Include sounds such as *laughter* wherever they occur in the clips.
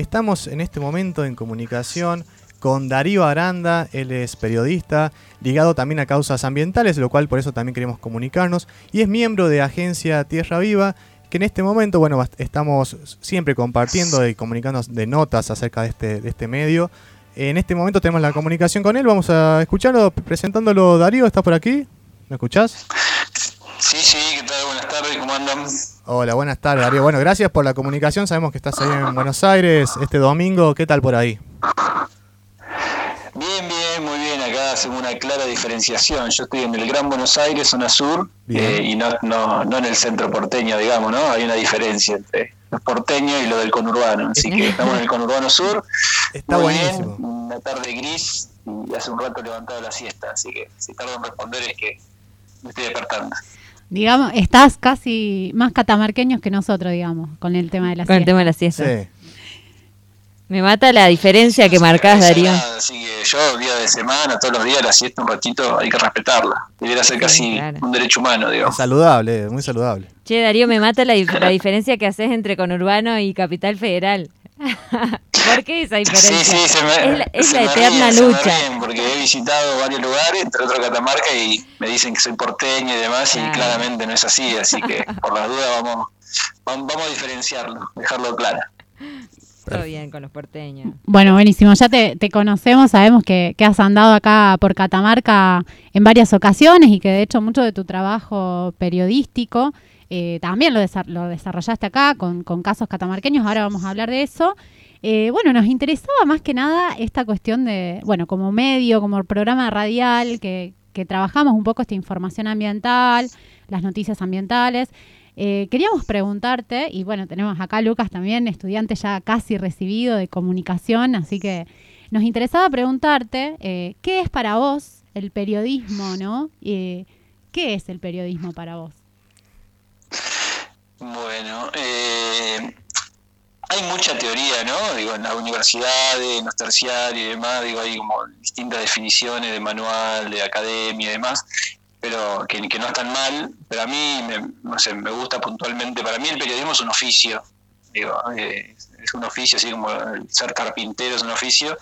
Estamos en este momento en comunicación con Darío Aranda, él es periodista, ligado también a causas ambientales, lo cual por eso también queremos comunicarnos, y es miembro de Agencia Tierra Viva, que en este momento, bueno, estamos siempre compartiendo y comunicándonos de notas acerca de este, de este medio. En este momento tenemos la comunicación con él, vamos a escucharlo presentándolo. Darío, ¿estás por aquí? ¿Me escuchás? Sí, sí, tardes, ¿cómo andan? Hola, buenas tardes, Darío. Bueno, gracias por la comunicación. Sabemos que estás ahí en Buenos Aires este domingo. ¿Qué tal por ahí? Bien, bien, muy bien. Acá hacemos una clara diferenciación. Yo estoy en el Gran Buenos Aires, zona sur, eh, y no, no, no en el centro porteño, digamos, ¿no? Hay una diferencia entre los porteños y lo del conurbano. Así que estamos en el conurbano sur. Está muy buenísimo. Bien, una tarde gris y hace un rato levantado la siesta. Así que si tardo en responder es que me estoy despertando. Digamos, estás casi más catamarqueños que nosotros, digamos, con el tema de la siesta. Con el tema de la siesta. Sí. Me mata la diferencia que marcás, Darío. Así que yo, día de semana, todos los días, la siesta un ratito, hay que respetarla. Debería ser casi un derecho humano, digo. Es saludable, muy saludable. Che, Darío, me mata la, diferencia que haces entre conurbano y capital federal. *laughs* ¿Por qué esa diferencia? Sí, sí, se me, es la, eterna lucha. porque he visitado varios lugares, entre otros Catamarca, y me dicen que soy porteño y demás, y claramente no es así, así que *laughs* por las dudas vamos, vamos a diferenciarlo, dejarlo claro. Todo bien con los porteños. Bueno, buenísimo. Ya te, conocemos, sabemos que, has andado acá por Catamarca en varias ocasiones y que de hecho mucho de tu trabajo periodístico eh, también lo, desarrollaste acá con, casos catamarqueños. Ahora vamos a hablar de eso. Eh, bueno, nos interesaba más que nada esta cuestión de, bueno, como medio, como programa radial, que, trabajamos un poco esta información ambiental, las noticias ambientales. Eh, queríamos preguntarte, y bueno, tenemos acá Lucas también, estudiante ya casi recibido de comunicación, así que nos interesaba preguntarte, ¿qué es para vos el periodismo, no? ¿Qué es el periodismo para vos? Bueno, eh, hay mucha teoría, ¿no? Digo, en las universidades, en los terciarios y demás, digo, hay como distintas definiciones de manual, de academia y demás pero que, no están mal, pero a mí, me, no sé, me gusta puntualmente, para mí el periodismo es un oficio, digo, eh, es un oficio, así como ser carpintero es un oficio,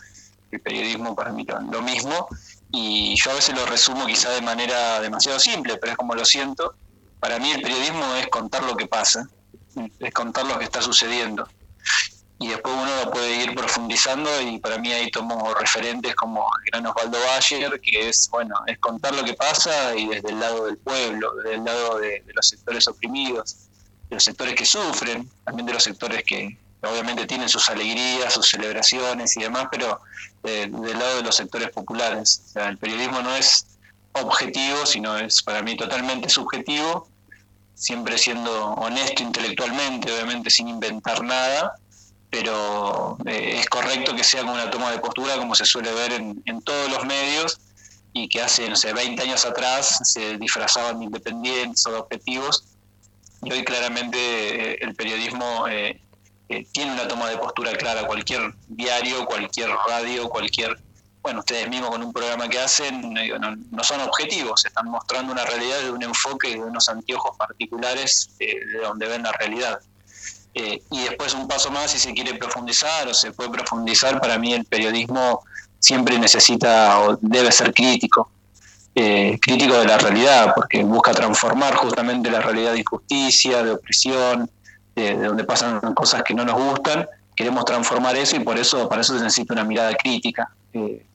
el periodismo para mí lo mismo, y yo a veces lo resumo quizá de manera demasiado simple, pero es como lo siento, para mí el periodismo es contar lo que pasa, es contar lo que está sucediendo y después uno lo puede ir profundizando y para mí ahí tomo referentes como el gran Osvaldo Bayer, que es, bueno, es contar lo que pasa y desde el lado del pueblo, desde el lado de, los sectores oprimidos, de los sectores que sufren, también de los sectores que obviamente tienen sus alegrías, sus celebraciones y demás, pero del lado de los sectores populares. O sea, el periodismo no es objetivo, sino es para mí totalmente subjetivo, siempre siendo honesto intelectualmente, obviamente sin inventar nada, pero eh, es correcto que sea con una toma de postura como se suele ver en, todos los medios y que hace, no sé, 20 años atrás se disfrazaban de independientes o de objetivos y hoy claramente eh, el periodismo eh, tiene una toma de postura clara, cualquier diario, cualquier radio, cualquier, bueno, ustedes mismos con un programa que hacen no, son objetivos, están mostrando una realidad de un enfoque, de unos anteojos particulares de donde ven la realidad. Eh, y después un paso más, si se quiere profundizar o se puede profundizar, para mí el periodismo siempre necesita o debe ser crítico, eh, crítico de la realidad, porque busca transformar justamente la realidad de injusticia, de opresión, de, donde pasan cosas que no nos gustan, queremos transformar eso y por eso, para eso se necesita una mirada crítica. Eh,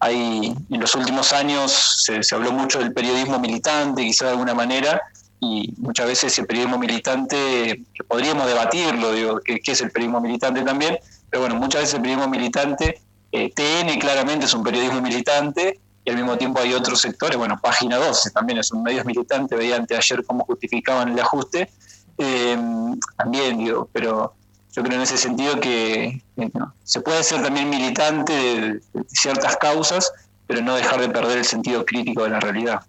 hay, en los últimos años se, habló mucho del periodismo militante, quizá de alguna manera, y muchas veces ese periodismo militante, podríamos debatirlo, digo, qué, es el periodismo militante también, pero bueno, muchas veces el periodismo militante, eh, TN claramente es un periodismo militante, y al mismo tiempo hay otros sectores, bueno, Página 12 también es un medio militante, veía ayer cómo justificaban el ajuste, eh, también digo, pero yo creo en ese sentido que se puede ser también militante de ciertas causas, pero no dejar de perder el sentido crítico de la realidad.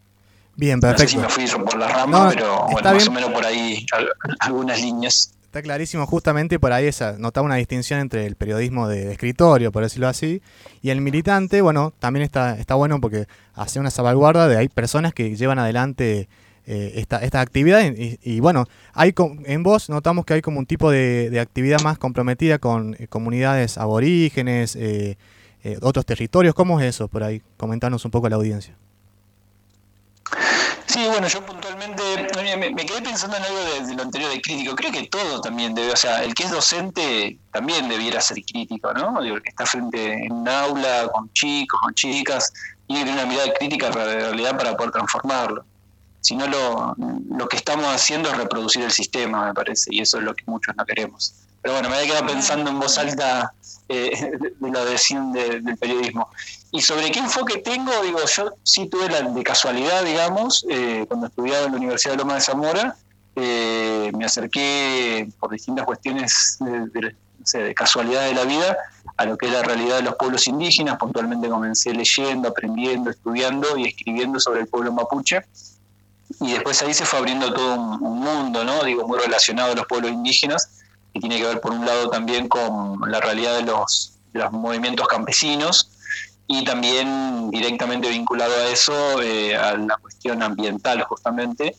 Bien, perfecto. No sé si me fui por la rama, pero bueno, más o menos por ahí algunas líneas. Está clarísimo, justamente por ahí esa, notaba una distinción entre el periodismo de, escritorio, por decirlo así, y el militante, bueno, también está, está bueno porque hace una salvaguarda de hay personas que llevan adelante eh, esta, esta actividad y, bueno, hay en vos notamos que hay como un tipo de, actividad más comprometida con eh, comunidades aborígenes, eh, otros territorios. ¿Cómo es eso por ahí? Comentarnos un poco a la audiencia. Sí, bueno, yo puntualmente me, quedé pensando en algo de, lo anterior de crítico. Creo que todo también debe, o sea, el que es docente también debiera ser crítico, ¿no? El que está frente en un aula con chicos, con chicas, tiene una mirada crítica de realidad para poder transformarlo sino lo, lo que estamos haciendo es reproducir el sistema, me parece, y eso es lo que muchos no queremos. Pero bueno, me había quedado pensando en voz alta eh, de la decisión del periodismo. Y sobre qué enfoque tengo, digo, yo sí tuve la de casualidad, digamos, eh, cuando estudiaba en la Universidad de Loma de Zamora, eh, me acerqué por distintas cuestiones de, de, casualidad de la vida a lo que es la realidad de los pueblos indígenas. Puntualmente comencé leyendo, aprendiendo, estudiando y escribiendo sobre el pueblo mapuche y después ahí se fue abriendo todo un, mundo, ¿no? Digo, muy relacionado a los pueblos indígenas, que tiene que ver por un lado también con la realidad de los, los movimientos campesinos y también directamente vinculado a eso, eh, a la cuestión ambiental justamente,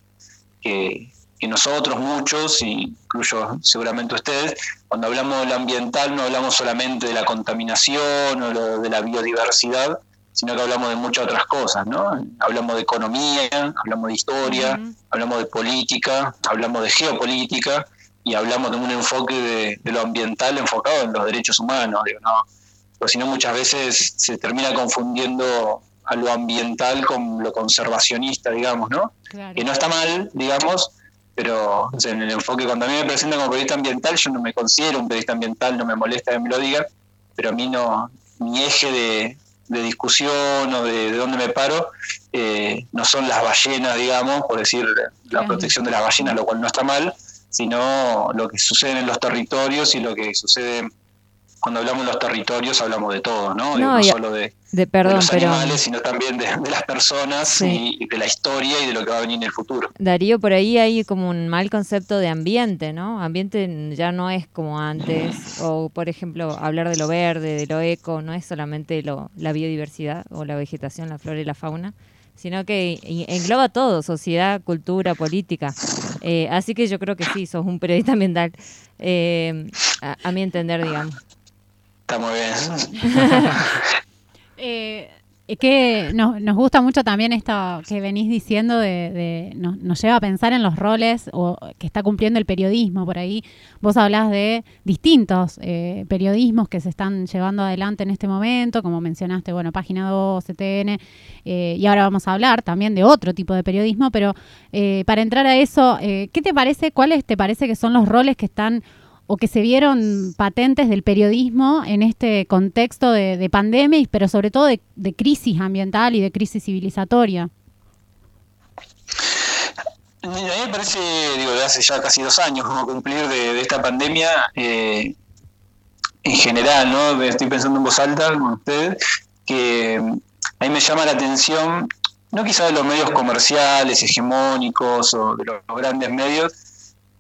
que, que nosotros muchos, incluyo seguramente ustedes, cuando hablamos de lo ambiental no hablamos solamente de la contaminación o de la biodiversidad, sino que hablamos de muchas otras cosas, ¿no? Hablamos de economía, hablamos de historia, hablamos de política, hablamos de geopolítica y hablamos de un enfoque de, lo ambiental enfocado en los derechos humanos, digo, ¿no? Porque si no muchas veces se termina confundiendo a lo ambiental con lo conservacionista, digamos, ¿no? Que no está mal, digamos, pero en el enfoque, cuando a mí me presentan como periodista ambiental, yo no me considero un periodista ambiental, no me molesta que me lo digan, pero a mí no, mi eje de, de discusión o de, dónde me paro, eh, no son las ballenas, digamos, por decir la protección de las ballenas, lo cual no está mal, sino lo que sucede en los territorios y lo que sucede cuando hablamos de los territorios hablamos de todo, ¿no? No, solo de, los animales, sino también de, las personas y de la historia y de lo que va a venir en el futuro. Darío, por ahí hay como un mal concepto de ambiente, ¿no? Ambiente ya no es como antes, o por ejemplo, hablar de lo verde, de lo eco, no es solamente lo, la biodiversidad o la vegetación, la flora y la fauna, sino que engloba todo, sociedad, cultura, política. Eh, así que yo creo que sí, sos un periodista ambiental, eh, a mi entender, digamos. Está muy bien. *laughs* eh, que nos, nos, gusta mucho también esto que venís diciendo de, nos, lleva a pensar en los roles o, que está cumpliendo el periodismo por ahí. Vos hablás de distintos eh, periodismos que se están llevando adelante en este momento, como mencionaste, bueno, Página 2, CTN, eh, y ahora vamos a hablar también de otro tipo de periodismo, pero eh, para entrar a eso, ¿qué te parece, cuáles te parece que son los roles que están o que se vieron patentes del periodismo en este contexto de, pandemia, pero sobre todo de, crisis ambiental y de crisis civilizatoria? A mí me parece, digo, de hace ya casi dos años, como cumplir de, esta pandemia, eh, en general, ¿no? Estoy pensando en voz alta con ustedes, que a mí me llama la atención, no quizá de los medios comerciales, hegemónicos o de los grandes medios,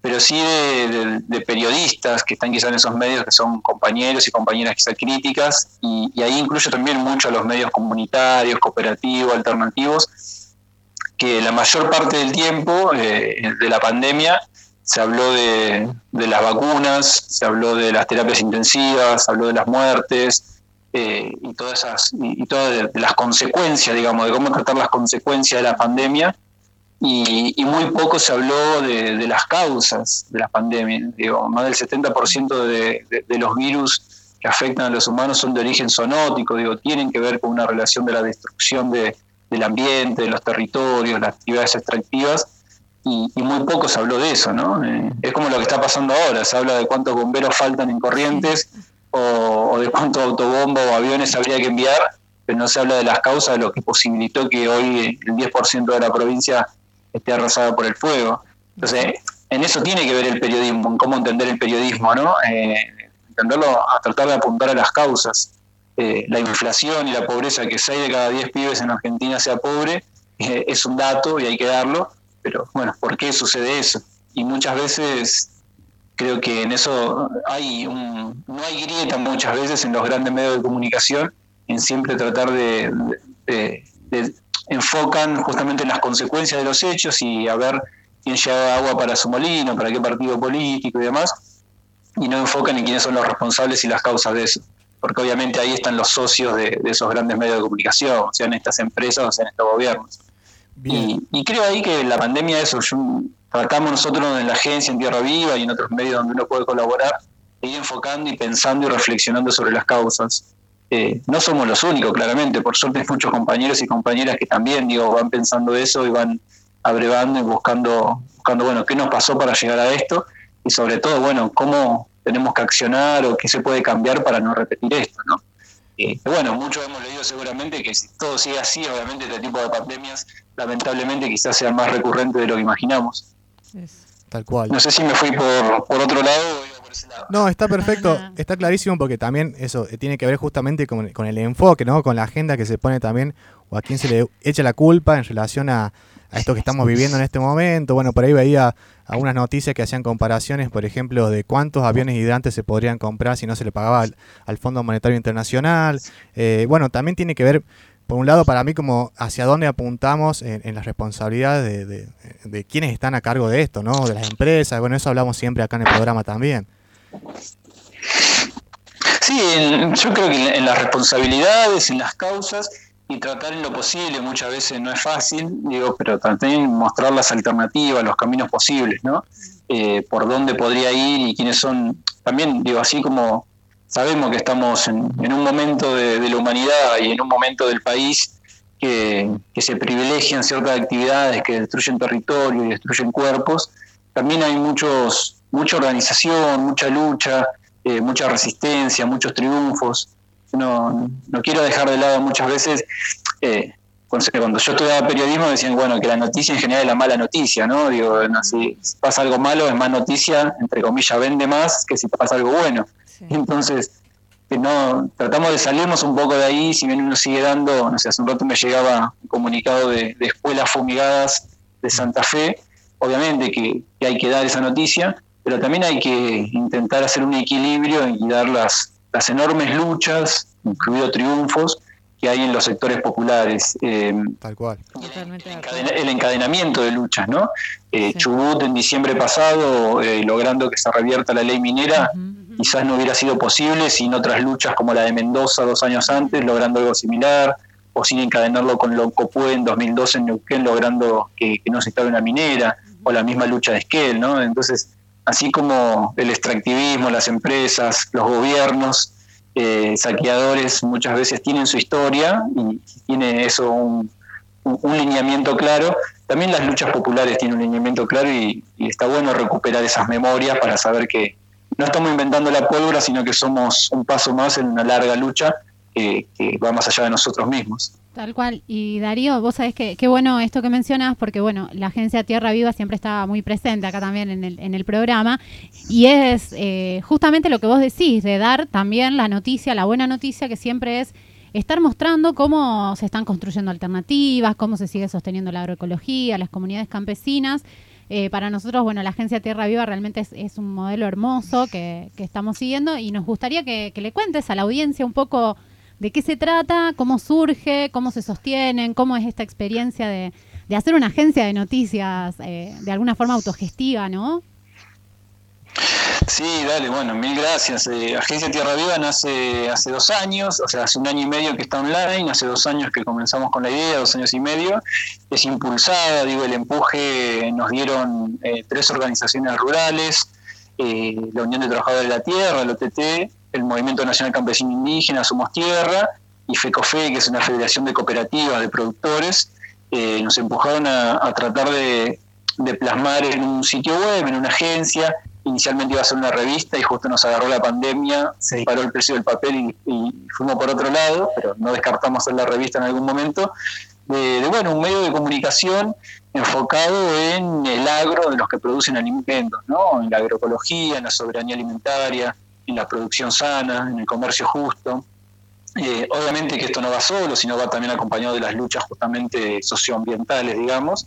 pero sí de, periodistas que están quizás en esos medios que son compañeros y compañeras quizás críticas, y, ahí incluyo también mucho a los medios comunitarios, cooperativos, alternativos, que la mayor parte del tiempo eh, de la pandemia se habló de, las vacunas, se habló de las terapias intensivas, se habló de las muertes, eh, y todas esas y, todas las consecuencias, digamos, de cómo tratar las consecuencias de la pandemia y, muy poco se habló de, las causas de la pandemia. Digo, más del 70% de, de, los virus que afectan a los humanos son de origen zoonótico, digo, tienen que ver con una relación de la destrucción del ambiente, de los territorios, las actividades extractivas, y, muy poco se habló de eso, ¿no? Eh, es como lo que está pasando ahora, se habla de cuántos bomberos faltan en corrientes o, o de cuántos autobombos o aviones habría que enviar, pero no se habla de las causas de lo que posibilitó que hoy el 10% de la provincia esté arrasado por el fuego. Entonces, en eso tiene que ver el periodismo, en cómo entender el periodismo, ¿no? Eh, entenderlo a tratar de apuntar a las causas. Eh, la inflación y la pobreza, que 6 de cada 10 pibes en Argentina sea pobre, eh, es un dato y hay que darlo, pero bueno, ¿por qué sucede eso? Y muchas veces creo que en eso hay un, no hay grieta muchas veces en los grandes medios de comunicación en siempre tratar de enfocan justamente en las consecuencias de los hechos y a ver quién lleva agua para su molino, para qué partido político y demás, y no enfocan en quiénes son los responsables y las causas de eso. Porque obviamente ahí están los socios de, esos grandes medios de comunicación, sean estas empresas o sean estos gobiernos. Y, creo ahí que la pandemia, eso, tratamos nosotros en la agencia, en Tierra Viva y en otros medios donde uno puede colaborar, ir enfocando y pensando y reflexionando sobre las causas. Eh, no somos los únicos, claramente, por suerte hay muchos compañeros y compañeras que también digo, van pensando eso y van abrevando y buscando, buscando, bueno, qué nos pasó para llegar a esto y sobre todo, bueno, cómo tenemos que accionar o qué se puede cambiar para no repetir esto, ¿no? Eh, bueno, muchos hemos leído seguramente que si todo sigue así, obviamente este tipo de pandemias lamentablemente quizás sean más recurrentes de lo que imaginamos. Tal cual. No sé si me fui por, por otro lado por ese lado. No, está perfecto, está clarísimo porque también eso eh, tiene que ver justamente con, con el enfoque, ¿no? Con la agenda que se pone también o a quién se le echa la culpa en relación a, a esto que estamos viviendo en este momento. Bueno, por ahí veía algunas noticias que hacían comparaciones, por ejemplo, de cuántos aviones hidrantes se podrían comprar si no se le pagaba al, Fondo Monetario Internacional. Eh, bueno, también tiene que ver, por un lado, para mí, como hacia dónde apuntamos en, las responsabilidades de, de, quienes están a cargo de esto, ¿no? De las empresas. Bueno, eso hablamos siempre acá en el programa también. Sí, yo creo que en las responsabilidades, en las causas, y tratar en lo posible, muchas veces no es fácil, digo, pero también mostrar las alternativas, los caminos posibles, ¿no? Eh, por dónde podría ir y quiénes son, también digo, así como sabemos que estamos en, un momento de, la humanidad y en un momento del país que, se privilegian ciertas actividades que destruyen territorio y destruyen cuerpos, también hay muchos, mucha organización, mucha lucha, eh, mucha resistencia, muchos triunfos no, no quiero dejar de lado muchas veces, eh, cuando yo estudiaba periodismo decían, bueno, que la noticia en general es la mala noticia, ¿no? Digo, si pasa algo malo es más noticia, entre comillas, vende más que si pasa algo bueno. Entonces, que no, tratamos de salirnos un poco de ahí, si bien uno sigue dando, no sé, hace un rato me llegaba un comunicado de, escuelas fumigadas de Santa Fe, obviamente que, que, hay que dar esa noticia, pero también hay que intentar hacer un equilibrio y dar las, las enormes luchas, incluidos triunfos, que hay en los sectores populares. Eh, Tal cual. El, encadenamiento de luchas, ¿no? Eh, Chubut en diciembre pasado, eh, logrando que se revierta la ley minera, quizás no hubiera sido posible sin otras luchas como la de Mendoza dos años antes, logrando algo similar, o sin encadenarlo con Loncopue en 2012 en Neuquén, logrando que, no se instale una minera, o la misma lucha de Esquel, ¿no? Entonces, así como el extractivismo, las empresas, los gobiernos, eh, saqueadores muchas veces tienen su historia y tiene eso un, lineamiento claro. También las luchas populares tienen un lineamiento claro y, está bueno recuperar esas memorias para saber que no estamos inventando la pólvora, sino que somos un paso más en una larga lucha que va más allá de nosotros mismos. Tal cual. Y Darío, vos sabés que qué bueno esto que mencionas, porque bueno, la agencia Tierra Viva siempre está muy presente acá también en el, en el programa, y es eh, justamente lo que vos decís, de dar también la noticia, la buena noticia, que siempre es estar mostrando cómo se están construyendo alternativas, cómo se sigue sosteniendo la agroecología, las comunidades campesinas. Eh, para nosotros, bueno, la Agencia Tierra Viva realmente es, un modelo hermoso que, que, estamos siguiendo y nos gustaría que le cuentes a la audiencia un poco de qué se trata, cómo surge, cómo se sostienen, cómo es esta experiencia de, hacer una agencia de noticias eh, de alguna forma autogestiva, ¿no? Sí, dale, bueno, mil gracias. Eh, Agencia Tierra Viva nace hace dos años, o sea, hace un año y medio que está online, hace dos años que comenzamos con la idea, dos años y medio. Es impulsada, digo, el empuje nos dieron eh, tres organizaciones rurales, la Unión de Trabajadores de la Tierra, el OTT, el Movimiento Nacional Campesino Indígena, Somos Tierra, y FECOFE, que es una federación de cooperativas de productores, eh, nos empujaron a, tratar de, plasmar en un sitio web, en una agencia. Inicialmente iba a ser una revista y justo nos agarró la pandemia, se disparó el precio del papel y, fuimos por otro lado, pero no descartamos hacer la revista en algún momento. De, bueno, un medio de comunicación enfocado en el agro de los que producen alimentos, ¿no? en la agroecología, en la soberanía alimentaria, en la producción sana, en el comercio justo. Eh, obviamente que esto no va solo, sino va también acompañado de las luchas justamente socioambientales, digamos.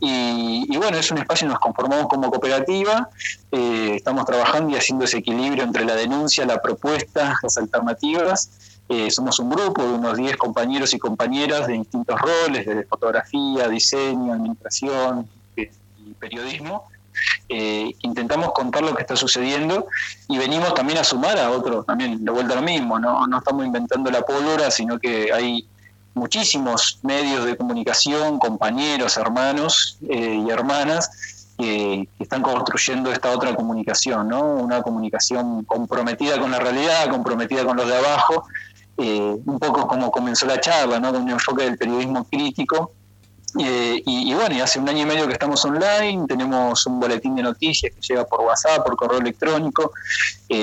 Y, bueno, es un espacio nos conformamos como cooperativa, eh, estamos trabajando y haciendo ese equilibrio entre la denuncia, la propuesta, las alternativas. Eh, somos un grupo de unos 10 compañeros y compañeras de distintos roles, desde fotografía, diseño, administración y periodismo. Eh, intentamos contar lo que está sucediendo y venimos también a sumar a otros, también de vuelta lo mismo, no, no estamos inventando la pólvora, sino que hay muchísimos medios de comunicación, compañeros, hermanos eh, y hermanas que, están construyendo esta otra comunicación, ¿no? Una comunicación comprometida con la realidad, comprometida con los de abajo, eh, un poco como comenzó la charla, ¿no? Con un enfoque del periodismo crítico. Eh, y, bueno, y hace un año y medio que estamos online, tenemos un boletín de noticias que llega por WhatsApp, por correo electrónico.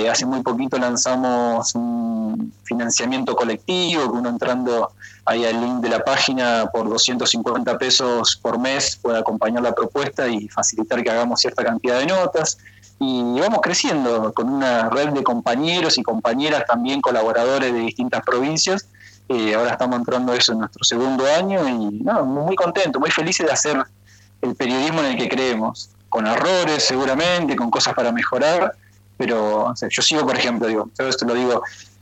hace muy poquito lanzamos un financiamiento colectivo, que uno entrando ahí el link de la página por 250 pesos por mes puede acompañar la propuesta y facilitar que hagamos cierta cantidad de notas. Y vamos creciendo con una red de compañeros y compañeras también colaboradores de distintas provincias. Eh, ahora estamos entrando eso en nuestro segundo año y no, muy contento, muy felices de hacer el periodismo en el que creemos, con errores seguramente, con cosas para mejorar, pero yo sigo, por ejemplo, digo, todo esto lo digo,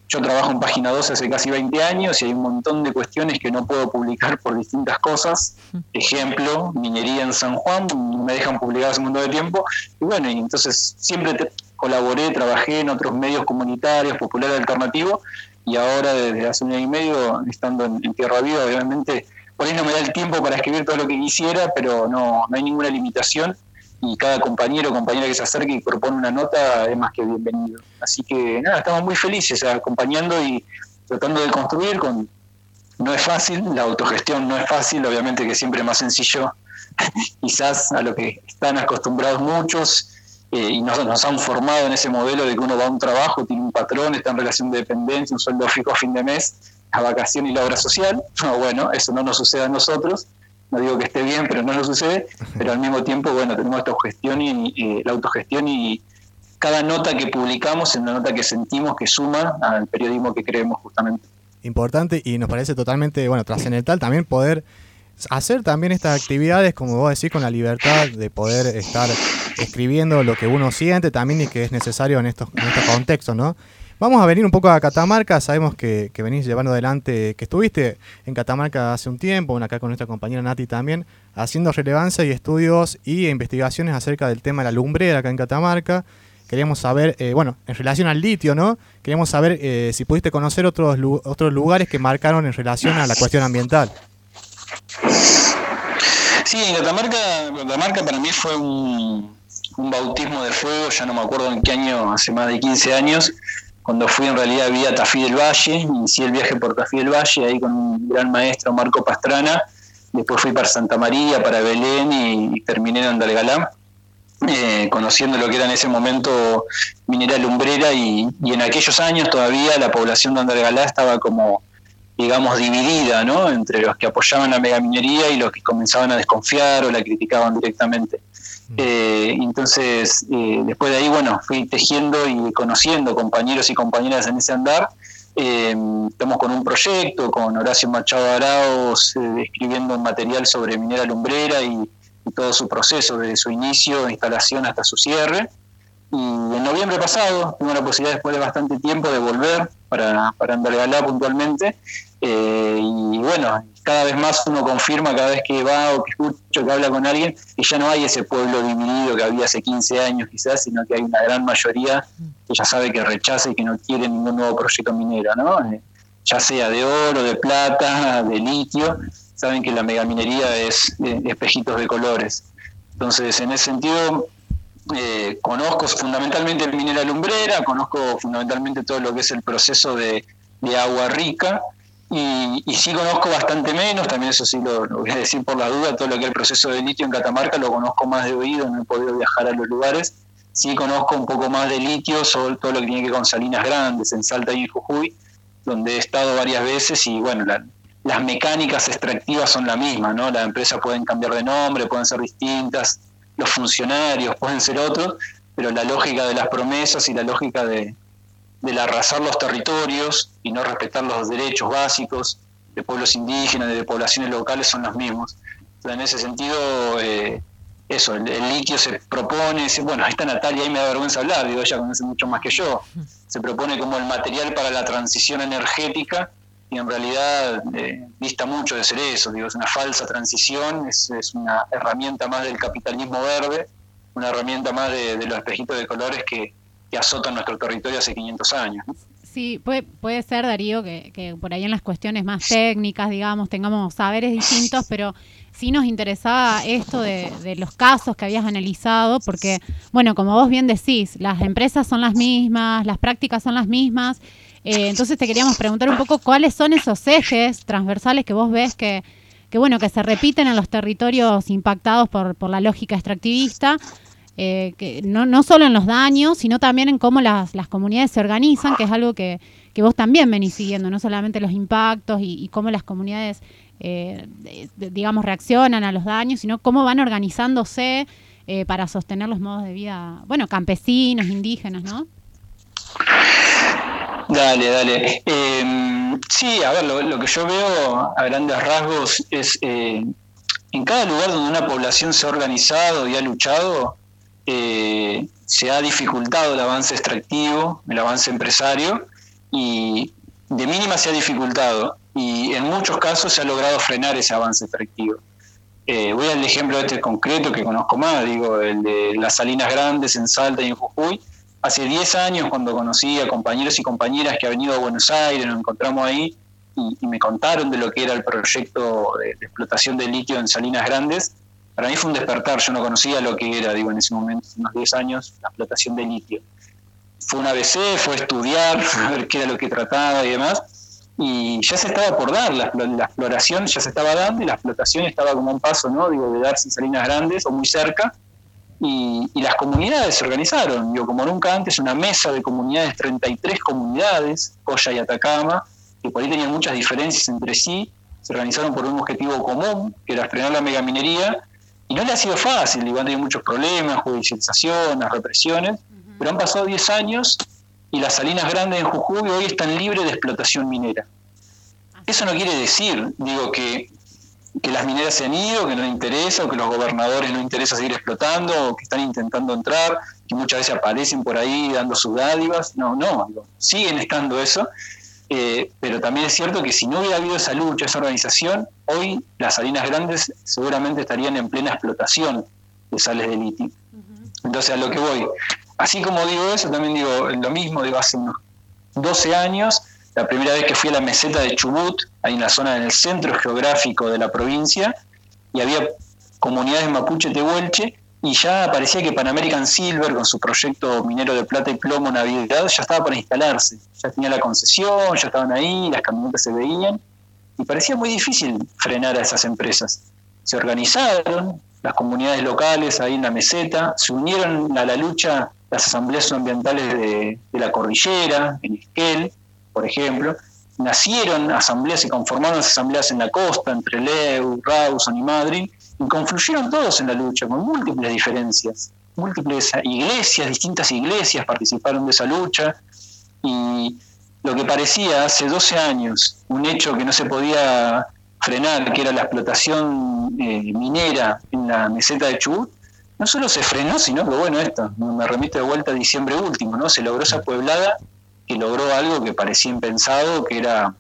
yo trabajo en Página 12 hace casi 20 años y hay un montón de cuestiones que no puedo publicar por distintas cosas. Ejemplo, minería en San Juan, me dejan publicar hace un montón de tiempo. Y bueno, y entonces siempre colaboré, trabajé en otros medios comunitarios, popular alternativo, y ahora desde hace un año y medio, estando en, Tierra Viva, obviamente, por ahí no me da el tiempo para escribir todo lo que quisiera, pero no, no hay ninguna limitación y cada compañero o compañera que se acerque y propone una nota es más que bienvenido. Así que nada, estamos muy felices acompañando y tratando de construir con... No es fácil, la autogestión no es fácil, obviamente que siempre es más sencillo *laughs* quizás a lo que están acostumbrados muchos eh, y nos, nos, han formado en ese modelo de que uno va a un trabajo, tiene un patrón, está en relación de dependencia, un sueldo fijo a fin de mes, la vacación y la obra social. No, bueno, eso no nos sucede a nosotros no digo que esté bien, pero no lo sucede, pero al mismo tiempo, bueno, tenemos autogestión y, la autogestión y cada nota que publicamos es una nota que sentimos que suma al periodismo que creemos justamente. Importante y nos parece totalmente, bueno, trascendental también poder hacer también estas actividades, como vos decís, con la libertad de poder estar escribiendo lo que uno siente también y que es necesario en estos, en estos contextos, ¿no? Vamos a venir un poco a Catamarca, sabemos que, venís llevando adelante, que estuviste en Catamarca hace un tiempo, acá con nuestra compañera Nati también, haciendo relevancia y estudios y investigaciones acerca del tema de la lumbrera acá en Catamarca. Queríamos saber, eh, bueno, en relación al litio, ¿no? Queríamos saber eh, si pudiste conocer otros, otros lugares que marcaron en relación a la cuestión ambiental. Sí, en Catamarca, Catamarca para mí fue un, bautismo de fuego, ya no me acuerdo en qué año, hace más de 15 años, cuando fui en realidad vía Tafí del Valle, inicié el viaje por Tafí del Valle, ahí con un gran maestro, Marco Pastrana, después fui para Santa María, para Belén y, terminé en Andalgalá, eh, conociendo lo que era en ese momento minera lumbrera y, en aquellos años todavía la población de Andalgalá estaba como digamos, dividida, ¿no? Entre los que apoyaban la megaminería y los que comenzaban a desconfiar o la criticaban directamente. Eh, entonces, eh, después de ahí, bueno, fui tejiendo y conociendo compañeros y compañeras en ese andar. Eh, estamos con un proyecto con Horacio Machado Araos escribiendo un material sobre minera lumbrera y, todo su proceso, desde su inicio, instalación hasta su cierre. Y en noviembre pasado tuve la posibilidad, después de bastante tiempo, de volver para, para Andalgalá puntualmente. Y bueno, cada vez más uno confirma cada vez que va o que escucho que habla con alguien que ya no hay ese pueblo dividido que había hace 15 años quizás, sino que hay una gran mayoría que ya sabe que rechaza y que no quiere ningún nuevo proyecto minero, ¿no? Eh, ya sea de oro, de plata, de litio, saben que la megaminería es espejitos de colores. Entonces, en ese sentido, eh, conozco fundamentalmente el minera lumbrera, conozco fundamentalmente todo lo que es el proceso de, de agua rica, y, sí conozco bastante menos, también eso sí lo, voy a decir por la duda, todo lo que es el proceso de litio en Catamarca lo conozco más de oído, no he podido viajar a los lugares. Sí conozco un poco más de litio, sobre todo lo que tiene que ver con salinas grandes, en Salta y Jujuy, donde he estado varias veces y bueno, las mecánicas extractivas son las mismas, ¿no? Las empresas pueden cambiar de nombre, pueden ser distintas, los funcionarios pueden ser otros, pero la lógica de las promesas y la lógica de, del arrasar los territorios y no respetar los derechos básicos de pueblos indígenas, de poblaciones locales, son los mismos. en ese sentido, eh, eso, el, litio se propone, bueno, ahí está Natalia, ahí me da vergüenza hablar, digo, ella conoce mucho más que yo, se propone como el material para la transición energética y en realidad eh, dista mucho de ser eso, digo, es una falsa transición, es, una herramienta más del capitalismo verde, una herramienta más de, los espejitos de colores que, que, azotan nuestro territorio hace 500 años. Sí, puede, puede ser, Darío, que, que por ahí en las cuestiones más técnicas, digamos, tengamos saberes distintos, pero sí nos interesaba esto de, de, los casos que habías analizado, porque, bueno, como vos bien decís, las empresas son las mismas, las prácticas son las mismas, eh, entonces te queríamos preguntar un poco cuáles son esos ejes transversales que vos ves que, que bueno, que se repiten en los territorios impactados por, por la lógica extractivista, eh, que no, no solo en los daños, sino también en cómo las, las comunidades se organizan, que es algo que, que vos también venís siguiendo, no solamente los impactos y, cómo las comunidades, eh, digamos, reaccionan a los daños, sino cómo van organizándose para sostener los modos de vida, bueno, campesinos, indígenas, ¿no? Dale, dale. Em, sí, a ver, lo, que yo veo a grandes rasgos es eh, en cada lugar donde una población se ha organizado y ha luchado, eh, se ha dificultado el avance extractivo, el avance empresario, y de mínima se ha dificultado, y en muchos casos se ha logrado frenar ese avance extractivo. Eh, voy al ejemplo este concreto que conozco más, digo, el de las Salinas Grandes en Salta y en Jujuy, hace 10 años cuando conocí a compañeros y compañeras que han venido a Buenos Aires, nos encontramos ahí y, me contaron de lo que era el proyecto de, explotación de litio en Salinas Grandes, para mí fue un despertar, yo no conocía lo que era, digo, en ese momento, unos 10 años, la explotación de litio. Fue una ABC, fue estudiar, *laughs* a ver qué era lo que trataba y demás, y ya se estaba por dar, la, la, exploración ya se estaba dando y la explotación estaba como un paso, ¿no? Digo, de darse en Salinas Grandes o muy cerca, y, las comunidades se organizaron, yo como nunca antes, una mesa de comunidades, 33 comunidades, Coya y Atacama, que por ahí tenían muchas diferencias entre sí, se organizaron por un objetivo común, que era frenar la megaminería, y no le ha sido fácil, digo, han tenido muchos problemas, judicializaciones, represiones, pero han pasado 10 años y las salinas grandes en Jujuy hoy están libres de explotación minera. Eso no quiere decir, digo, que que las mineras se han ido, que no les interesa, o que los gobernadores no interesa seguir explotando, o que están intentando entrar, que muchas veces aparecen por ahí dando sus dádivas. No, no, siguen estando eso. Eh, pero también es cierto que si no hubiera habido esa lucha, esa organización, hoy las salinas grandes seguramente estarían en plena explotación de sales de litio. Entonces, a lo que voy, así como digo eso, también digo lo mismo, digo, hace unos 12 años. La primera vez que fui a la meseta de Chubut, ahí en la zona, en el centro geográfico de la provincia, y había comunidades mapuche tehuelche, y ya parecía que Pan American Silver, con su proyecto minero de plata y plomo Navidad, ya estaba para instalarse. Ya tenía la concesión, ya estaban ahí, las camionetas se veían, y parecía muy difícil frenar a esas empresas. Se organizaron las comunidades locales ahí en la meseta, se unieron a la lucha las asambleas ambientales de, la cordillera, en Esquel, por ejemplo, nacieron asambleas y conformaron asambleas en la costa, entre Leu, Rawson y Madrid, y confluyeron todos en la lucha, con múltiples diferencias. Múltiples iglesias, distintas iglesias participaron de esa lucha, y lo que parecía hace 12 años un hecho que no se podía frenar, que era la explotación eh, minera en la meseta de Chubut, no solo se frenó, sino que, bueno, esto me remite de vuelta a diciembre último, ¿no? Se logró esa pueblada que logró algo que parecía impensado, que era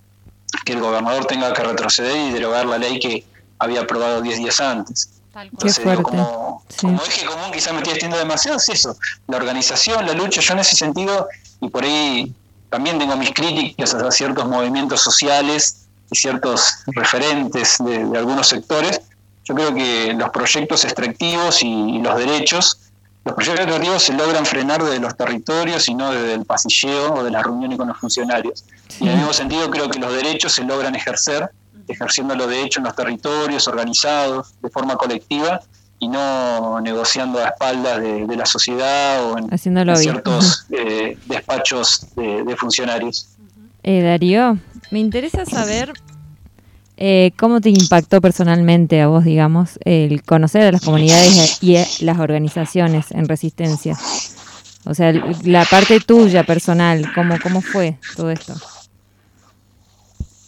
que el gobernador tenga que retroceder y derogar la ley que había aprobado 10 días antes. Entonces, como, eje común, quizás me estoy extiendo demasiado, es eso, la organización, la lucha, yo en ese sentido, y por ahí también tengo mis críticas a ciertos movimientos sociales y ciertos referentes de, algunos sectores, yo creo que los proyectos extractivos y los derechos los proyectos educativos se logran frenar desde los territorios y no desde el pasilleo o de las reuniones con los funcionarios. Y en el mismo sentido creo que los derechos se logran ejercer, ejerciéndolo de hecho en los territorios, organizados, de forma colectiva, y no negociando a espaldas de, la sociedad o en, ciertos eh, despachos de, funcionarios. Eh, Darío, me interesa saber eh, ¿Cómo te impactó personalmente a vos, digamos, el conocer a las comunidades y las organizaciones en resistencia? O sea, la parte tuya personal, ¿cómo, cómo fue todo esto?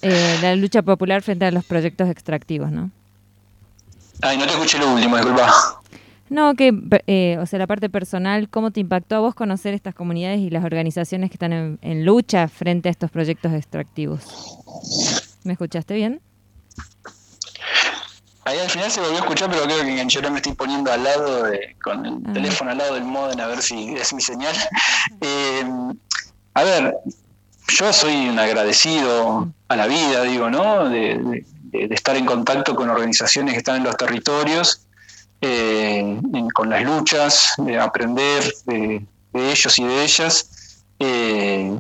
Eh, la lucha popular frente a los proyectos extractivos, ¿no? Ay, no te escuché lo último, disculpa. No, que, eh, o sea, la parte personal, ¿cómo te impactó a vos conocer estas comunidades y las organizaciones que están en, en lucha frente a estos proyectos extractivos? ¿Me escuchaste bien? Ahí al final se volvió a escuchar, pero creo que yo me estoy poniendo al lado, de, con el Ah. teléfono al lado del modem a ver si es mi señal. *laughs* Eh, a ver, yo soy un agradecido a la vida, digo, ¿no? De, estar en contacto con organizaciones que están en los territorios, eh, con las luchas, de aprender de, ellos y de ellas. Eh,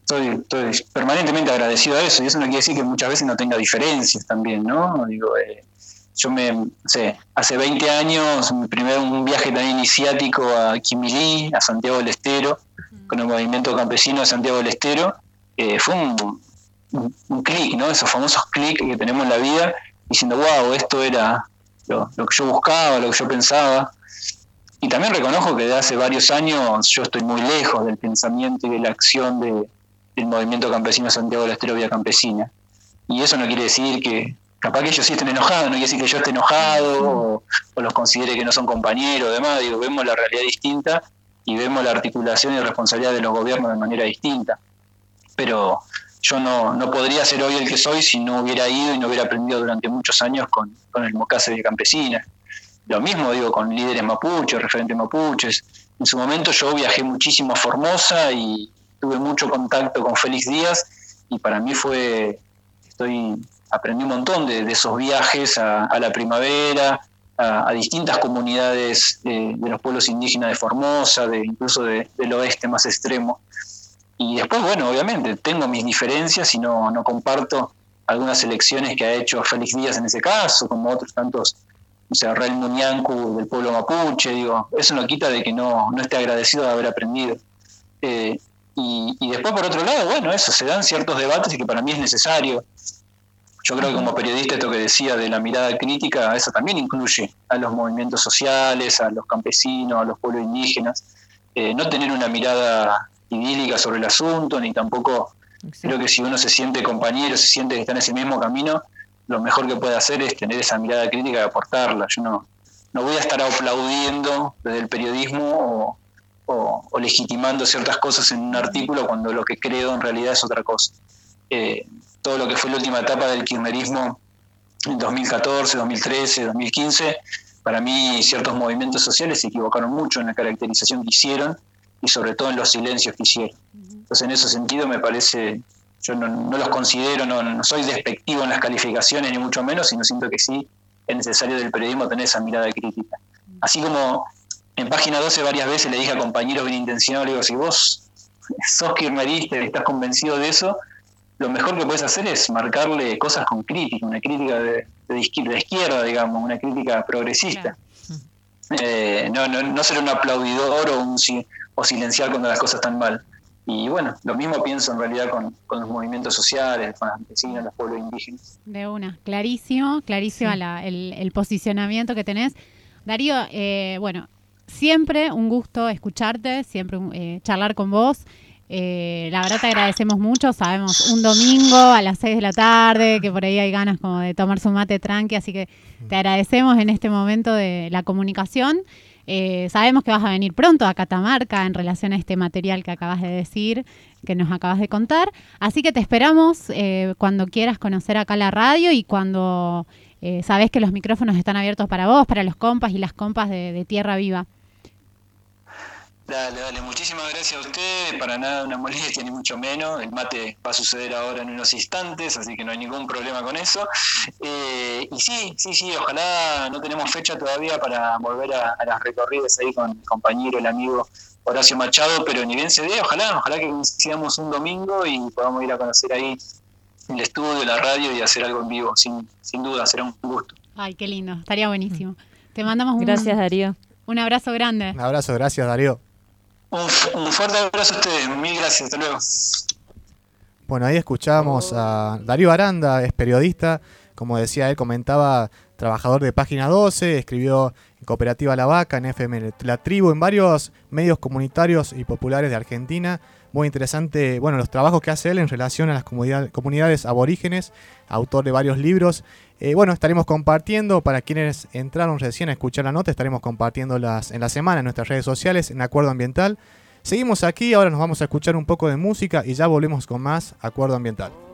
estoy, permanentemente agradecido a eso, y eso no quiere decir que muchas veces no tenga diferencias también, ¿no? Digo, eh, yo me, sé, hace 20 años, mi primer un viaje también iniciático a Quimilí, a Santiago del Estero, con el movimiento campesino de Santiago del Estero, eh, fue un, un, clic, ¿no? Esos famosos clics que tenemos en la vida, diciendo, wow, esto era lo, lo que yo buscaba, lo que yo pensaba. Y también reconozco que desde hace varios años yo estoy muy lejos del pensamiento y de la acción de, del movimiento campesino Santiago del Estero Vía Campesina. Y eso no quiere decir que, capaz que ellos sí estén enojados, no quiere decir que yo esté enojado o, o los considere que no son compañeros, demás, digo, vemos la realidad distinta y vemos la articulación y responsabilidad de los gobiernos de manera distinta. Pero yo no, no podría ser hoy el que soy si no hubiera ido y no hubiera aprendido durante muchos años con, el Mocase de Campesina. Lo mismo digo con líderes mapuches, referentes mapuches. En su momento yo viajé muchísimo a Formosa y tuve mucho contacto con Félix Díaz y para mí fue, estoy, aprendí un montón de, esos viajes a la primavera, a, distintas comunidades de, de, los pueblos indígenas de Formosa, de, incluso de, del oeste más extremo. Y después, bueno, obviamente, tengo mis diferencias y no, no comparto algunas elecciones que ha hecho Félix Díaz en ese caso, como otros tantos, o sea, Rael Muñancu del pueblo mapuche, digo, eso no quita de que no, no esté agradecido de haber aprendido. Eh, y, después, por otro lado, bueno, eso, se dan ciertos debates y que para mí es necesario. Yo creo que como periodista esto que decía de la mirada crítica, eso también incluye a los movimientos sociales, a los campesinos, a los pueblos indígenas. Eh, no tener una mirada idílica sobre el asunto, ni tampoco Exacto. creo que si uno se siente compañero, se siente que está en ese mismo camino, lo mejor que puede hacer es tener esa mirada crítica y aportarla. Yo no, no voy a estar aplaudiendo desde el periodismo o, o, o, legitimando ciertas cosas en un artículo cuando lo que creo en realidad es otra cosa. Eh, todo lo que fue la última etapa del kirchnerismo en 2014, 2013, 2015, para mí ciertos movimientos sociales se equivocaron mucho en la caracterización que hicieron y sobre todo en los silencios que hicieron. Entonces en ese sentido me parece, yo no, no los considero, no, no, soy despectivo en las calificaciones ni mucho menos, sino siento que sí es necesario del periodismo tener esa mirada crítica. Así como en página 12 varias veces le dije a compañeros bien intencionados, le digo, si vos *laughs* sos kirchnerista y estás convencido de eso, lo mejor que puedes hacer es marcarle cosas con crítica, una crítica de, de, izquierda, de izquierda, digamos, una crítica progresista. Claro. Eh, no, no, no, ser un aplaudidor o, un, o silenciar cuando las cosas están mal. Y bueno, lo mismo pienso en realidad con, con los movimientos sociales, con los campesinos, los pueblos indígenas. De una, clarísimo, clarísimo sí. la, el, el, posicionamiento que tenés. Darío, eh, bueno, siempre un gusto escucharte, siempre eh, charlar con vos. Eh, la verdad te agradecemos mucho, sabemos un domingo a las 6 de la tarde, que por ahí hay ganas como de tomarse un mate tranqui, así que te agradecemos en este momento de la comunicación. Eh, sabemos que vas a venir pronto a Catamarca en relación a este material que acabas de decir, que nos acabas de contar, así que te esperamos eh, cuando quieras conocer acá la radio y cuando eh, sabes que los micrófonos están abiertos para vos, para los compas y las compas de Tierra Viva. Dale, dale, muchísimas gracias a usted, para nada una molestia ni mucho menos, el mate va a suceder ahora en unos instantes, así que no hay ningún problema con eso. Eh, y sí, sí, sí, ojalá no tenemos fecha todavía para volver a, a las recorridas ahí con el compañero, el amigo Horacio Machado, pero ni bien se dé, ojalá, ojalá que coincidamos un domingo y podamos ir a conocer ahí el estudio, la radio y hacer algo en vivo, sin, sin duda, será un gusto. Ay, qué lindo, estaría buenísimo. Te mandamos gracias, un, Darío. Un abrazo grande. Un abrazo, gracias, Darío. Un, fuerte abrazo a ustedes, mil gracias, hasta luego. Bueno, ahí escuchamos a Darío Aranda, es periodista, como decía él, comentaba trabajador de Página 12, escribió en Cooperativa La Vaca, en FM La Tribu, en varios medios comunitarios y populares de Argentina. Muy interesante, bueno, los trabajos que hace él en relación a las comunidades aborígenes, autor de varios libros. Eh, bueno, estaremos compartiendo, para quienes entraron recién a escuchar la nota, estaremos compartiéndolas en la semana en nuestras redes sociales, en Acuerdo Ambiental. Seguimos aquí, ahora nos vamos a escuchar un poco de música y ya volvemos con más Acuerdo Ambiental.